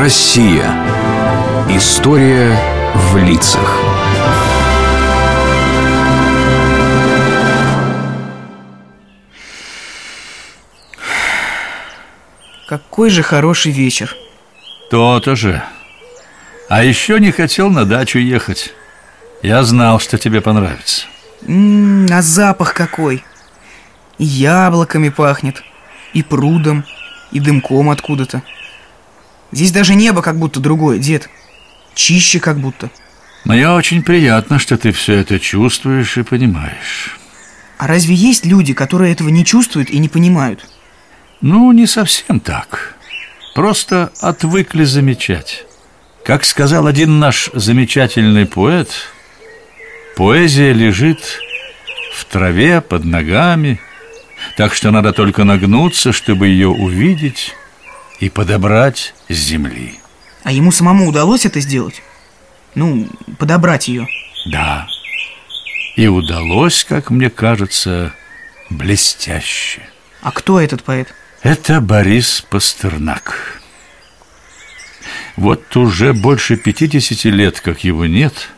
Россия. История в лицах. Какой же хороший вечер. То-то же. А еще не хотел на дачу ехать. Я знал, что тебе понравится. М -м, а запах какой. И яблоками пахнет, и прудом, и дымком откуда-то. Здесь даже небо как будто другое, дед. Чище как будто. Мне очень приятно, что ты все это чувствуешь и понимаешь. А разве есть люди, которые этого не чувствуют и не понимают? Ну, не совсем так. Просто отвыкли замечать. Как сказал один наш замечательный поэт, поэзия лежит в траве под ногами, так что надо только нагнуться, чтобы ее увидеть и подобрать с земли. А ему самому удалось это сделать? Ну, подобрать ее? Да. И удалось, как мне кажется, блестяще. А кто этот поэт? Это Борис Пастернак. Вот уже больше 50 лет, как его нет,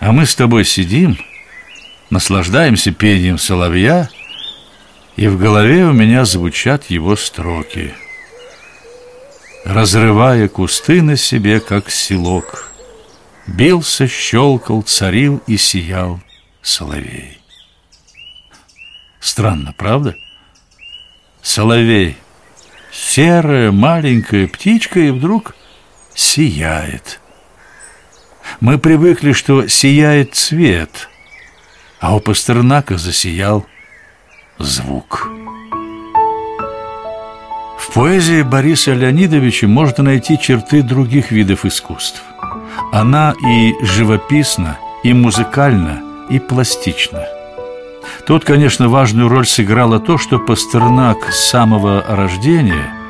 а мы с тобой сидим, наслаждаемся пением соловья, и в голове у меня звучат его строки. Разрывая кусты на себе, как селок, Бился, щелкал, царил и сиял соловей. Странно, правда? Соловей, серая маленькая птичка, и вдруг сияет. Мы привыкли, что сияет цвет, а у Пастернака засиял звук. В поэзии Бориса Леонидовича можно найти черты других видов искусств. Она и живописна, и музыкальна, и пластична. Тут, конечно, важную роль сыграло то, что Пастернак с самого рождения –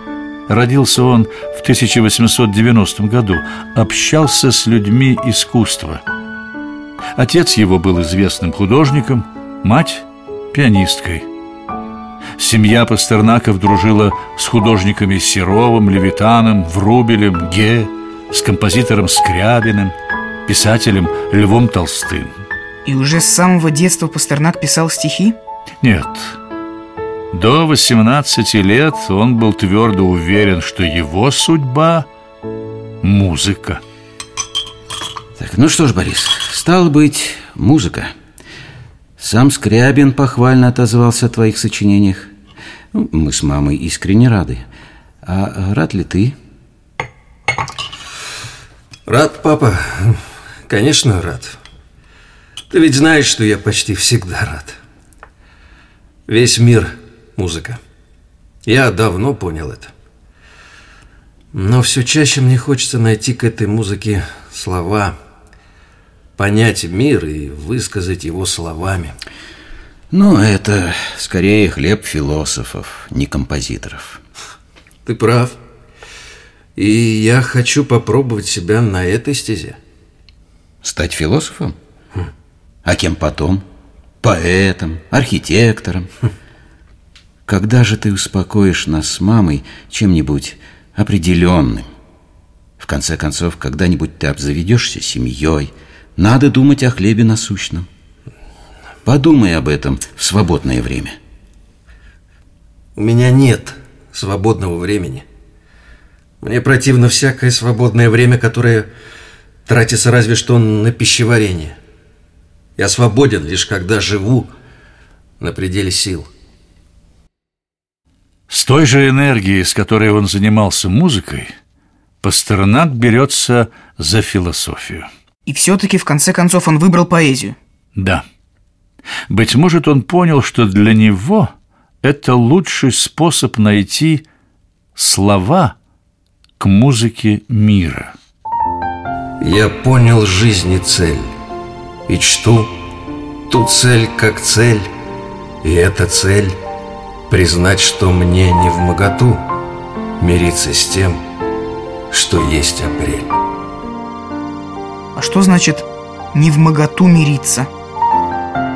Родился он в 1890 году, общался с людьми искусства. Отец его был известным художником, мать – пианисткой. Семья Пастернаков дружила с художниками Серовым, Левитаном, Врубелем, Ге, с композитором Скрябиным, писателем Львом Толстым. И уже с самого детства Пастернак писал стихи? Нет, до 18 лет он был твердо уверен, что его судьба – музыка. Так, ну что ж, Борис, стал быть, музыка. Сам Скрябин похвально отозвался о твоих сочинениях. Ну, мы с мамой искренне рады. А рад ли ты? Рад, папа. Конечно, рад. Ты ведь знаешь, что я почти всегда рад. Весь мир – музыка. Я давно понял это. Но все чаще мне хочется найти к этой музыке слова, понять мир и высказать его словами. Ну, это скорее хлеб философов, не композиторов. Ты прав. И я хочу попробовать себя на этой стезе. Стать философом? Хм. А кем потом? Поэтом, архитектором? Хм. Когда же ты успокоишь нас с мамой чем-нибудь определенным? В конце концов, когда-нибудь ты обзаведешься семьей. Надо думать о хлебе насущном. Подумай об этом в свободное время. У меня нет свободного времени. Мне противно всякое свободное время, которое тратится разве что на пищеварение. Я свободен лишь когда живу на пределе сил. С той же энергией, с которой он занимался музыкой, Пастернак берется за философию. И все-таки, в конце концов, он выбрал поэзию. Да. Быть может, он понял, что для него это лучший способ найти слова к музыке мира. Я понял жизнь и цель, и чту ту цель как цель, и эта цель — Признать, что мне не в моготу Мириться с тем, что есть апрель что значит «не в моготу мириться»?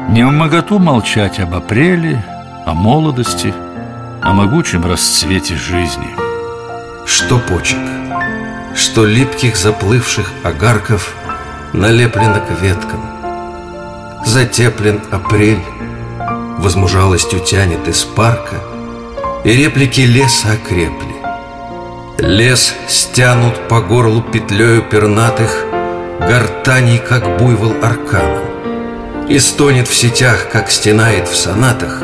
Не в моготу молчать об апреле, о молодости, о могучем расцвете жизни Что почек? Что липких заплывших огарков Налеплено к веткам Затеплен апрель Возмужалостью тянет из парка И реплики леса окрепли Лес стянут по горлу петлею пернатых Гортаний, как буйвол арканом И стонет в сетях, как стенает в сонатах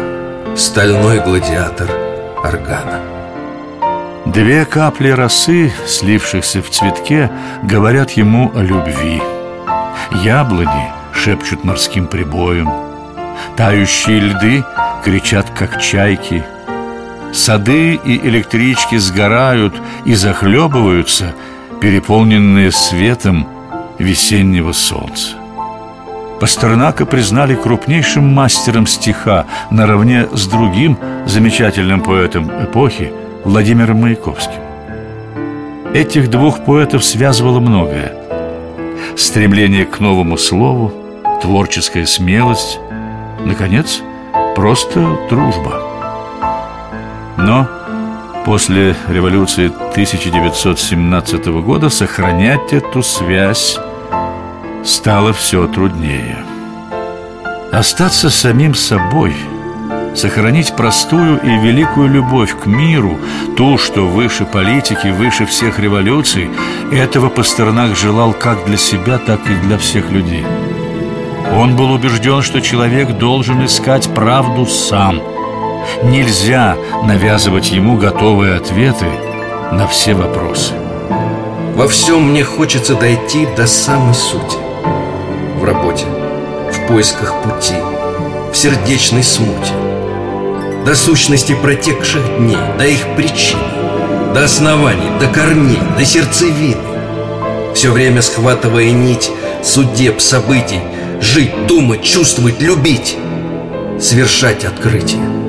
Стальной гладиатор органа Две капли росы, слившихся в цветке, говорят ему о любви. Яблони шепчут морским прибоем, Тающие льды кричат, как чайки, Сады и электрички сгорают и захлебываются, Переполненные светом весеннего солнца. Пастернака признали крупнейшим мастером стиха наравне с другим замечательным поэтом эпохи – Владимиром Маяковским. Этих двух поэтов связывало многое. Стремление к новому слову, творческая смелость, наконец, просто дружба. Но после революции 1917 года сохранять эту связь стало все труднее. Остаться самим собой – Сохранить простую и великую любовь к миру, ту, что выше политики, выше всех революций, этого Пастернак желал как для себя, так и для всех людей. Он был убежден, что человек должен искать правду сам. Нельзя навязывать ему готовые ответы на все вопросы. Во всем мне хочется дойти до самой сути. В работе, в поисках пути, в сердечной смуте – до сущности протекших дней, до их причин, до оснований, до корней, до сердцевины. Все время схватывая нить судеб, событий, жить, думать, чувствовать, любить, совершать открытие.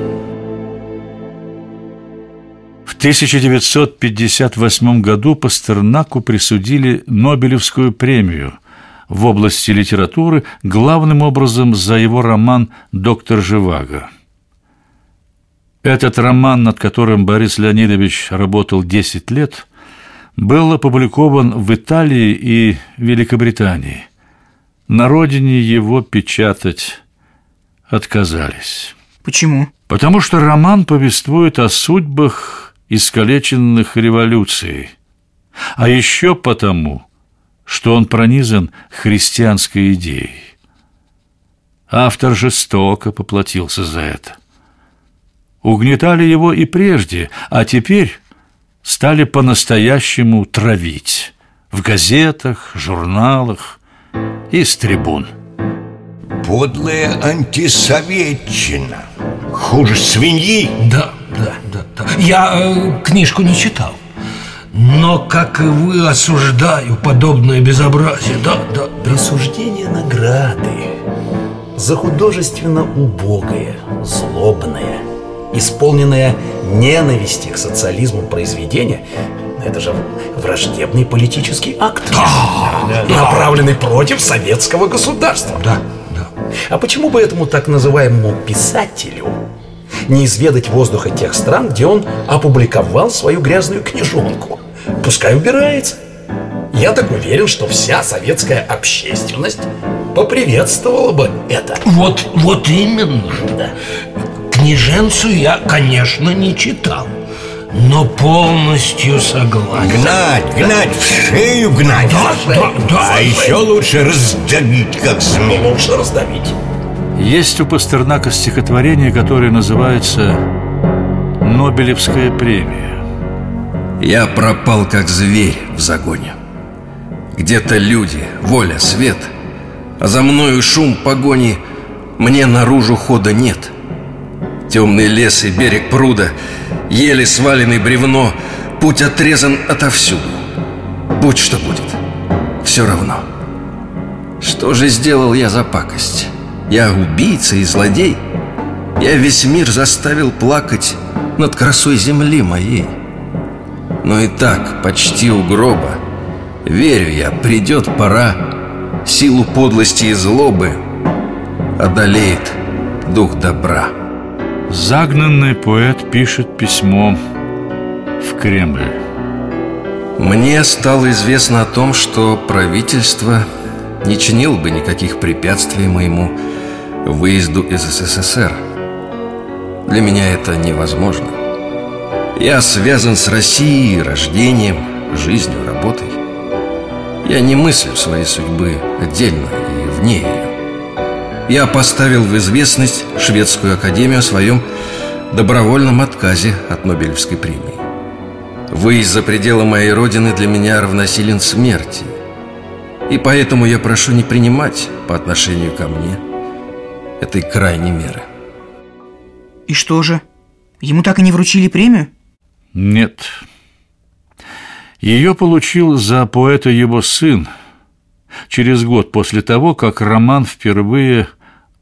1958 году Пастернаку присудили Нобелевскую премию в области литературы, главным образом за его роман «Доктор Живаго». Этот роман, над которым Борис Леонидович работал 10 лет, был опубликован в Италии и Великобритании. На родине его печатать отказались. Почему? Потому что роман повествует о судьбах искалеченных революцией. А еще потому, что он пронизан христианской идеей. Автор жестоко поплатился за это – Угнетали его и прежде, а теперь стали по-настоящему травить в газетах, журналах и с трибун. Подлая антисоветчина. Хуже свиньи. Да, да, да, да. Я э, книжку не читал. Но, как и вы, осуждаю подобное безобразие. Да, да. Присуждение награды за художественно убогое, злобное, исполненное ненависти к социализму произведение это же враждебный политический акт, да, да, направленный против советского государства. Да, да. А почему бы этому так называемому писателю не изведать воздуха тех стран, где он опубликовал свою грязную книжонку? Пускай убирается. Я так уверен, что вся советская общественность поприветствовала бы это. Вот, вот именно. Да. Книженцу я, конечно, не читал но полностью согласен Гнать, гнать, в шею гнать Да, да, да А еще лучше раздавить, как змею Лучше раздавить Есть у Пастернака стихотворение, которое называется «Нобелевская премия» Я пропал, как зверь в загоне Где-то люди, воля, свет А за мною шум погони Мне наружу хода нет — Темный лес и берег пруда, еле сваленный бревно, путь отрезан отовсюду. Будь что будет, все равно. Что же сделал я за пакость? Я убийца и злодей. Я весь мир заставил плакать над красой земли моей. Но и так, почти у гроба, верю я, придет пора, силу подлости и злобы одолеет дух добра. Загнанный поэт пишет письмо в Кремль. Мне стало известно о том, что правительство не чинило бы никаких препятствий моему выезду из СССР. Для меня это невозможно. Я связан с Россией, рождением, жизнью, работой. Я не мыслю своей судьбы отдельно и вне ее. Я поставил в известность Шведскую Академию о своем добровольном отказе от Нобелевской премии. Выезд за пределы моей родины для меня равносилен смерти. И поэтому я прошу не принимать по отношению ко мне этой крайней меры. И что же? Ему так и не вручили премию? Нет. Ее получил за поэта его сын через год после того, как роман впервые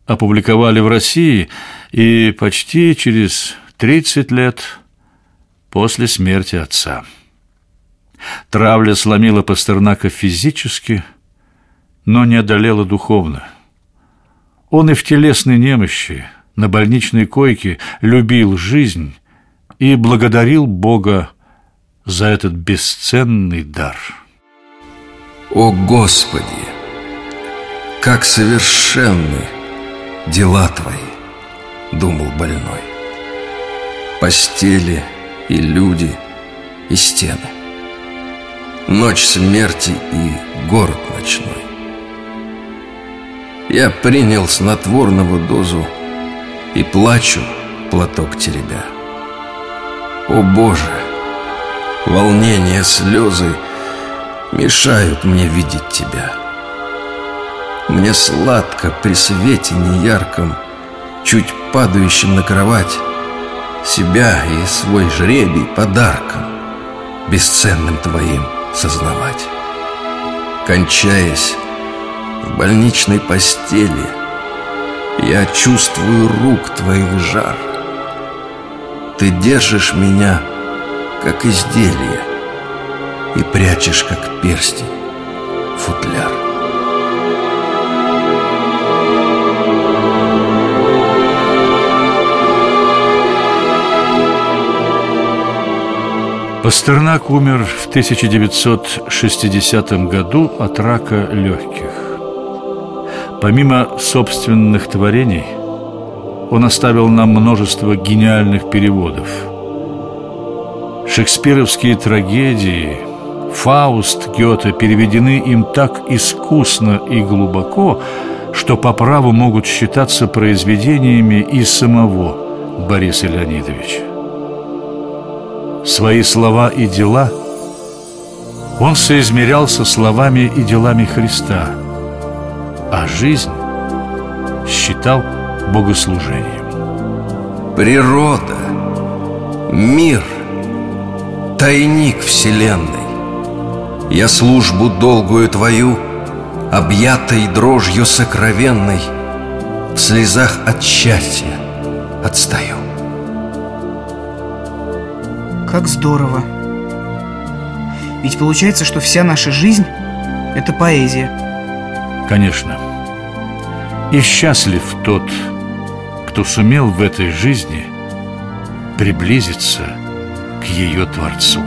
опубликовали в России и почти через 30 лет после смерти отца. Травля сломила Пастернака физически, но не одолела духовно. Он и в телесной немощи, на больничной койке любил жизнь и благодарил Бога за этот бесценный дар. О Господи, как совершенны дела Твои, думал больной. Постели и люди, и стены. Ночь смерти и город ночной. Я принял снотворного дозу и плачу, платок теребя. О Боже, волнение, слезы мешают мне видеть Тебя. Мне сладко при свете неярком, чуть падающем на кровать, себя и свой жребий подарком, бесценным Твоим сознавать. Кончаясь в больничной постели, я чувствую рук Твоих жар. Ты держишь меня, как изделие, и прячешь, как перстень, футляр. Пастернак умер в 1960 году от рака легких. Помимо собственных творений, он оставил нам множество гениальных переводов. Шекспировские трагедии, Фауст Гёте переведены им так искусно и глубоко, что по праву могут считаться произведениями и самого Бориса Леонидовича свои слова и дела, он соизмерялся словами и делами Христа, а жизнь считал богослужением. Природа, мир, тайник вселенной. Я службу долгую твою, объятой дрожью сокровенной, в слезах от счастья отстаю. Как здорово. Ведь получается, что вся наша жизнь – это поэзия. Конечно. И счастлив тот, кто сумел в этой жизни приблизиться к ее Творцу.